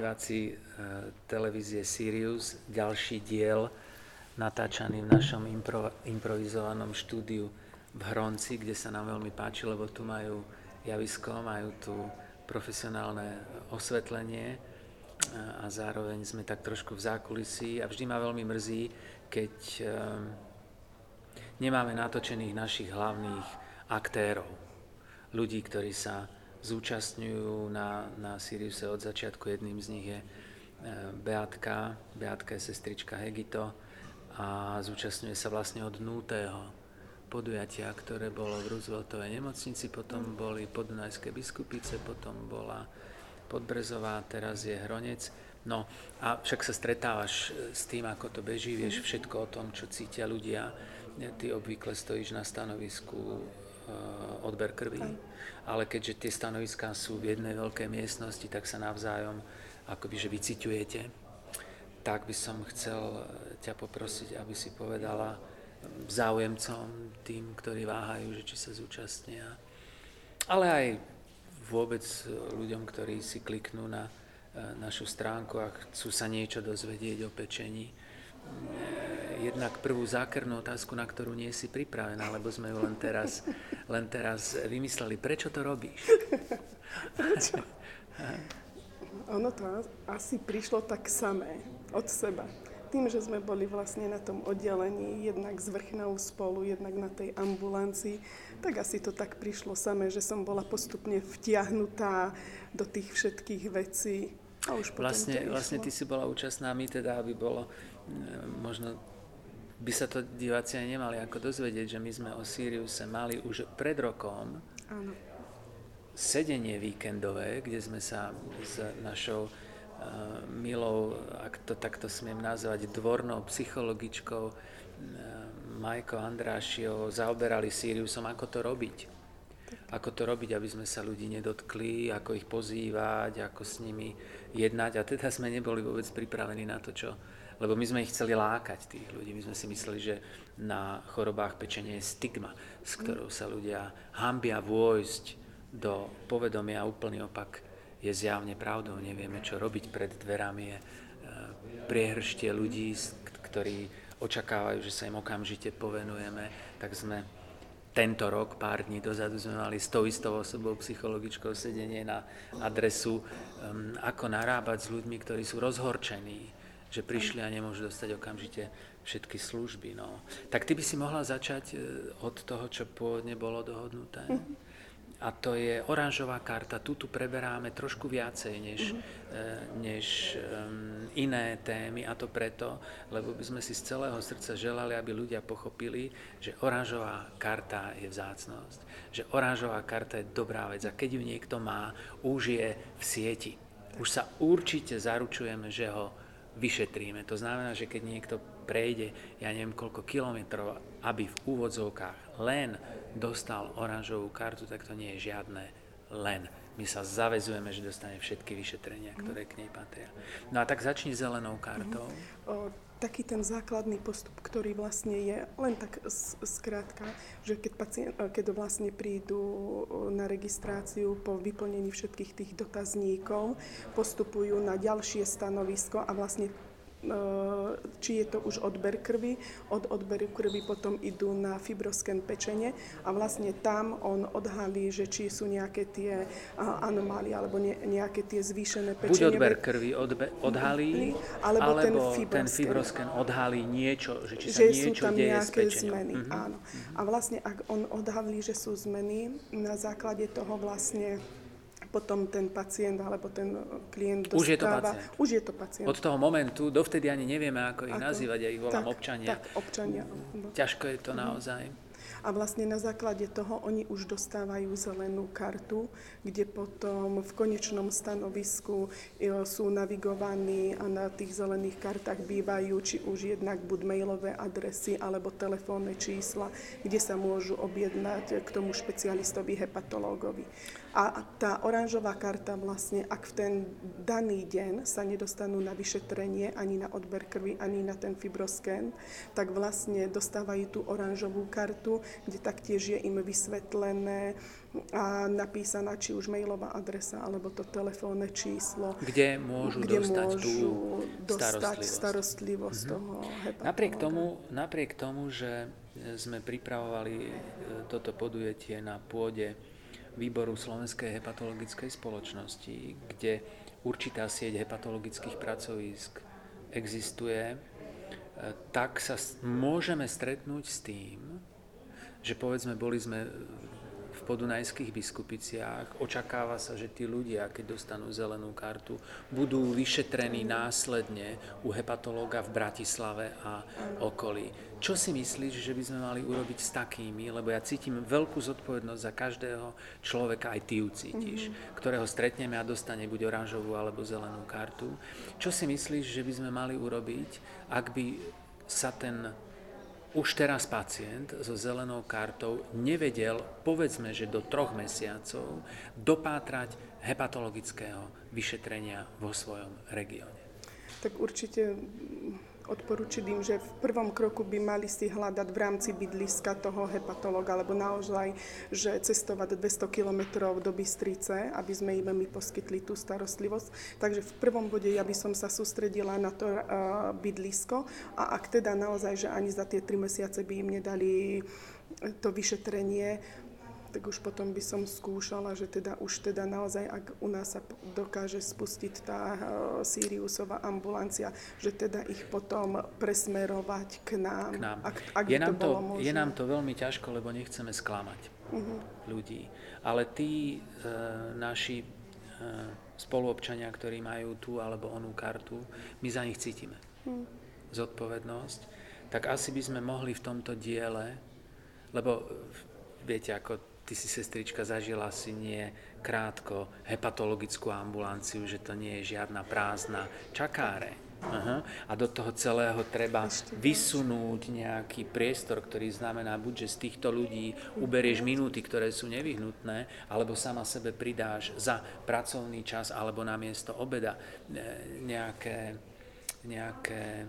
diváci televízie Sirius, ďalší diel natáčaný v našom impro, improvizovanom štúdiu v Hronci, kde sa nám veľmi páči, lebo tu majú javisko, majú tu profesionálne osvetlenie a zároveň sme tak trošku v zákulisí a vždy ma veľmi mrzí, keď nemáme natočených našich hlavných aktérov, ľudí, ktorí sa zúčastňujú na, na Siriuse od začiatku. Jedným z nich je e, Beatka, Beatka je sestrička Hegito a zúčastňuje sa vlastne od nutého podujatia, ktoré bolo v Rooseveltovej nemocnici, potom boli podunajské biskupice, potom bola Podbrezová, teraz je Hronec. No a však sa stretávaš s tým, ako to beží, vieš všetko o tom, čo cítia ľudia. Ty obvykle stojíš na stanovisku Eh, odber krvi, ale keďže tie stanoviská sú v jednej veľkej miestnosti, tak sa navzájom akoby, že vyciťujete, tak by som chcel ťa poprosiť, aby si povedala záujemcom, tým, ktorí váhajú, že či sa zúčastnia, ale aj vôbec ľuďom, ktorí si kliknú na eh, našu stránku a chcú sa niečo dozvedieť o pečení, jednak prvú zákernú otázku, na ktorú nie si pripravená, lebo sme ju len teraz, len teraz vymysleli. Prečo to robíš? ono to asi prišlo tak samé od seba. Tým, že sme boli vlastne na tom oddelení, jednak s vrchnou spolu, jednak na tej ambulancii, tak asi to tak prišlo samé, že som bola postupne vtiahnutá do tých všetkých vecí. A už vlastne, vlastne ty si bola účastná, my teda, aby bolo možno by sa to diváci aj nemali ako dozvedieť, že my sme o Siriuse mali už pred rokom Áno. sedenie víkendové, kde sme sa s našou uh, milou, ak to takto smiem nazvať, dvornou psychologičkou uh, Majko Andrášiou zaoberali Siriusom, ako to robiť. Ako to robiť, aby sme sa ľudí nedotkli, ako ich pozývať, ako s nimi jednať. A teda sme neboli vôbec pripravení na to, čo, lebo my sme ich chceli lákať, tých ľudí. My sme si mysleli, že na chorobách pečenia je stigma, s ktorou sa ľudia hambia vôjsť do povedomia. Úplný opak je zjavne pravdou. Nevieme, čo robiť pred dverami. Je e, priehrštie ľudí, ktorí očakávajú, že sa im okamžite povenujeme, tak sme tento rok, pár dní dozadu sme mali s tou istou osobou psychologičkou sedenie na adresu, um, ako narábať s ľuďmi, ktorí sú rozhorčení, že prišli a nemôžu dostať okamžite všetky služby. No. Tak ty by si mohla začať e, od toho, čo pôvodne bolo dohodnuté. Mm-hmm. A to je oranžová karta. Tu tu preberáme trošku viacej než, mm-hmm. než um, iné témy a to preto, lebo by sme si z celého srdca želali, aby ľudia pochopili, že oranžová karta je vzácnosť. Že oranžová karta je dobrá vec a keď ju niekto má, už je v sieti. Už sa určite zaručujeme, že ho vyšetríme. To znamená, že keď niekto prejde, ja neviem koľko kilometrov, aby v úvodzovkách len dostal oranžovú kartu, tak to nie je žiadne len. My sa zavezujeme, že dostane všetky vyšetrenia, ktoré k nej patria. No a tak začni zelenou kartou. Mm-hmm taký ten základný postup, ktorý vlastne je len tak skrátka, že keď, pacient, keď vlastne prídu na registráciu po vyplnení všetkých tých dotazníkov, postupujú na ďalšie stanovisko a vlastne či je to už odber krvi, od odberu krvi potom idú na fibrosken pečenie a vlastne tam on odhalí, že či sú nejaké tie anomálie alebo nejaké tie zvýšené pečenie. Buď odber krvi odbe, odhalí, alebo, alebo ten, fibrosken. ten fibrosken odhalí niečo, že či sa že niečo sú tam deje nejaké zmeny. Mm-hmm. Áno. A vlastne ak on odhalí, že sú zmeny, na základe toho vlastne potom ten pacient alebo ten klient dostáva... Už je to pacient. Už je to pacient. Od toho momentu, dovtedy ani nevieme, ako ich ako? nazývať, ja ich volám tak, občania. Tak, občania. Ťažko je to naozaj. A vlastne na základe toho oni už dostávajú zelenú kartu, kde potom v konečnom stanovisku e, sú navigovaní a na tých zelených kartách bývajú či už jednak buď mailové adresy alebo telefónne čísla, kde sa môžu objednať k tomu špecialistovi hepatológovi. A tá oranžová karta vlastne, ak v ten daný deň sa nedostanú na vyšetrenie ani na odber krvi, ani na ten fibrosken, tak vlastne dostávajú tú oranžovú kartu kde taktiež je im vysvetlené a napísaná či už mailová adresa alebo to telefónne číslo. Kde môžu kde dostať môžu tú dostať starostlivosť, starostlivosť mm-hmm. toho. Napriek tomu, napriek tomu, že sme pripravovali e, toto podujetie na pôde výboru Slovenskej hepatologickej spoločnosti, kde určitá sieť hepatologických pracovísk existuje, e, tak sa môžeme stretnúť s tým, že povedzme, boli sme podunajských biskupiciach. Očakáva sa, že tí ľudia, keď dostanú zelenú kartu, budú vyšetrení následne u hepatológa v Bratislave a okolí. Čo si myslíš, že by sme mali urobiť s takými? Lebo ja cítim veľkú zodpovednosť za každého človeka, aj ty ju cítiš, mm-hmm. ktorého stretneme a dostane buď oranžovú alebo zelenú kartu. Čo si myslíš, že by sme mali urobiť, ak by sa ten už teraz pacient so zelenou kartou nevedel, povedzme, že do troch mesiacov, dopátrať hepatologického vyšetrenia vo svojom regióne. Tak určite odporučiť im, že v prvom kroku by mali si hľadať v rámci bydliska toho hepatologa, alebo naozaj, že cestovať 200 kilometrov do Bystrice, aby sme im my poskytli tú starostlivosť. Takže v prvom bode ja by som sa sústredila na to uh, bydlisko a ak teda naozaj, že ani za tie tri mesiace by im nedali to vyšetrenie, tak už potom by som skúšala, že teda už teda naozaj, ak u nás sa dokáže spustiť tá uh, Siriusová ambulancia, že teda ich potom presmerovať k nám. K nám. Ak, ak je, nám to, to je nám to veľmi ťažko, lebo nechceme sklamať uh-huh. ľudí. Ale tí uh, naši uh, spoluobčania, ktorí majú tú alebo onú kartu, my za nich cítime uh-huh. zodpovednosť, tak asi by sme mohli v tomto diele, lebo viete, ako ty si sestrička zažila si nie krátko hepatologickú ambulanciu, že to nie je žiadna prázdna čakáre. Aha. A do toho celého treba vysunúť nejaký priestor, ktorý znamená buď, že z týchto ľudí uberieš minúty, ktoré sú nevyhnutné, alebo sama sebe pridáš za pracovný čas alebo na miesto obeda e, nejaké, nejaké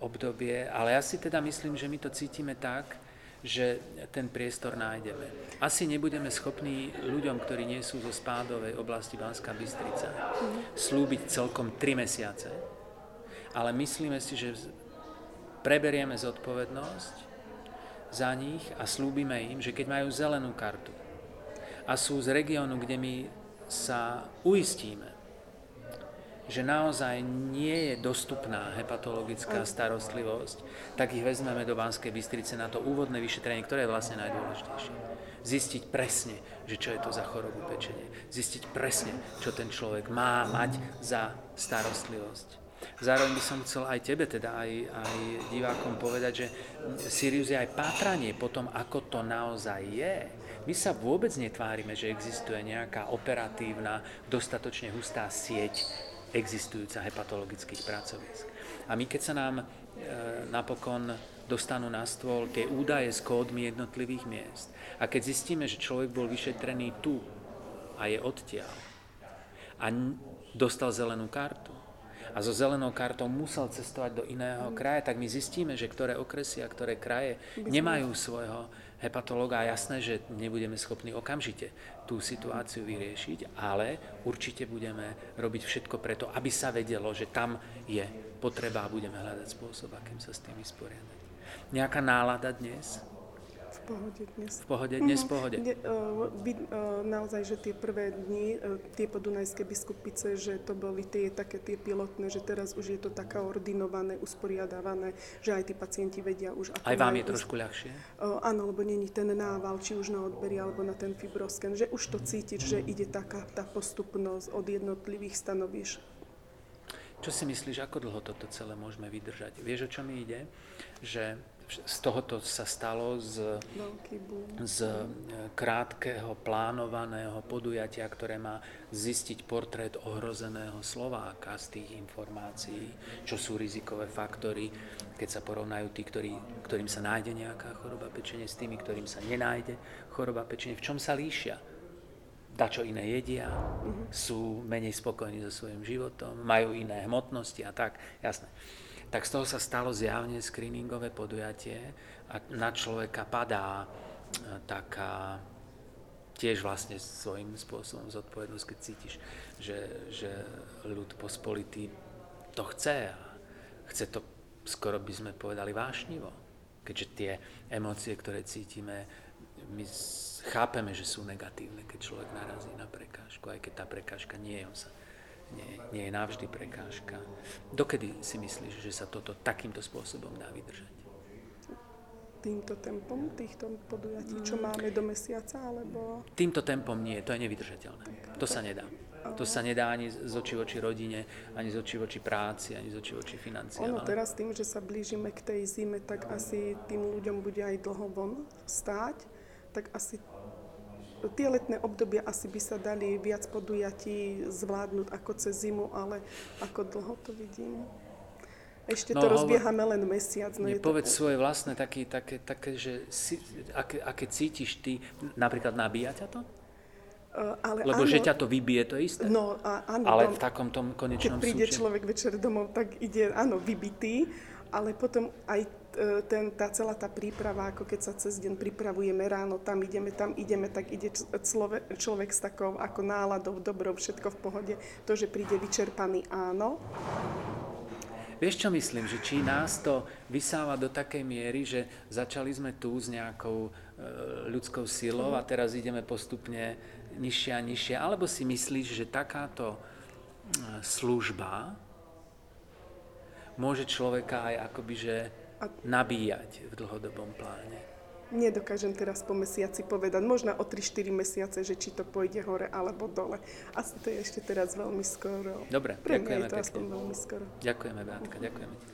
obdobie. Ale ja si teda myslím, že my to cítime tak, že ten priestor nájdeme. Asi nebudeme schopní ľuďom, ktorí nie sú zo spádovej oblasti Banská Bystrica, slúbiť celkom 3 mesiace, ale myslíme si, že preberieme zodpovednosť za nich a slúbime im, že keď majú zelenú kartu a sú z regiónu, kde my sa uistíme, že naozaj nie je dostupná hepatologická starostlivosť, tak ich vezmeme do Banskej Bystrice na to úvodné vyšetrenie, ktoré je vlastne najdôležitejšie. Zistiť presne, že čo je to za chorobu pečenie. Zistiť presne, čo ten človek má mať za starostlivosť. Zároveň by som chcel aj tebe, teda aj, aj divákom povedať, že Sirius je aj pátranie po tom, ako to naozaj je. My sa vôbec netvárime, že existuje nejaká operatívna, dostatočne hustá sieť existujúca hepatologických pracovisk. A my keď sa nám e, napokon dostanú na stôl tie údaje s kódmi jednotlivých miest a keď zistíme, že človek bol vyšetrený tu a je odtiaľ a dostal zelenú kartu a so zelenou kartou musel cestovať do iného kraja, tak my zistíme, že ktoré okresy a ktoré kraje nemajú svojho hepatológa jasné, že nebudeme schopní okamžite tú situáciu vyriešiť, ale určite budeme robiť všetko preto, aby sa vedelo, že tam je potreba a budeme hľadať spôsob, akým sa s tým vysporiadať. Nejaká nálada dnes? Pohode dnes. V pohode, dnes v pohode. Ne, uh, by, uh, naozaj, že tie prvé dni, uh, tie podunajské biskupice, že to boli tie také tie pilotné, že teraz už je to taká ordinované, usporiadávané, že aj tí pacienti vedia už ako Aj vám je trošku ľahšie? Uh, áno, lebo není ten nával, či už na odbery alebo na ten fibrosken, že už to cítiť, že ide taká tá postupnosť od jednotlivých stanovíš. Čo si myslíš, ako dlho toto celé môžeme vydržať? Vieš, o čo mi ide? Že z tohoto sa stalo z, z e, krátkeho plánovaného podujatia, ktoré má zistiť portrét ohrozeného Slováka z tých informácií, čo sú rizikové faktory, keď sa porovnajú tí, ktorý, ktorým sa nájde nejaká choroba pečenie s tými, ktorým sa nenájde choroba pečenie. V čom sa líšia? čo iné jedia, uh-huh. sú menej spokojní so svojím životom, majú iné hmotnosti a tak, jasné tak z toho sa stalo zjavne screeningové podujatie a na človeka padá taká tiež vlastne svojím spôsobom zodpovednosť, keď cítiš, že, že ľud pospolitý to chce a chce to, skoro by sme povedali, vášnivo. Keďže tie emócie, ktoré cítime, my chápeme, že sú negatívne, keď človek narazí na prekážku, aj keď tá prekážka nie je, on sa, nie, nie je navždy prekážka. Dokedy si myslíš, že sa toto takýmto spôsobom dá vydržať? týmto tempom týchto podujatí, čo máme do mesiaca, alebo... Týmto tempom nie, to je nevydržateľné. To sa nedá. To sa nedá ani z očí voči rodine, ani z očí voči práci, ani z očí voči financiám. Ono teraz tým, že sa blížime k tej zime, tak asi tým ľuďom bude aj dlho von stáť, tak asi tie letné obdobia asi by sa dali viac podujatí zvládnuť ako cez zimu, ale ako dlho to vidím. Ešte no, to rozbiehame len mesiac. No povedz to... svoje vlastné, také, také, také že si, aké, aké cítiš ty, napríklad nabíja ťa to? Uh, ale Lebo áno, že ťa to vybije, to isté. No, a, áno, ale v takom tom konečnom Keď príde súče... človek večer domov, tak ide, áno, vybitý, ale potom aj ten, tá celá tá príprava, ako keď sa cez deň pripravujeme ráno, tam ideme, tam ideme, tak ide človek, človek s takou ako náladou, dobrou, všetko v pohode. To, že príde vyčerpaný, áno, Vieš, čo myslím? Že či nás to vysáva do takej miery, že začali sme tu s nejakou e, ľudskou silou a teraz ideme postupne nižšie a nižšie. Alebo si myslíš, že takáto e, služba môže človeka aj akoby že nabíjať v dlhodobom pláne? Nedokážem teraz po mesiaci povedať, možno o 3-4 mesiace, že či to pôjde hore alebo dole. Asi to je ešte teraz veľmi skoro. Dobre, Pre ďakujeme mňa je to aspoň veľmi skoro. Ďakujeme, Beatka, ďakujeme ti.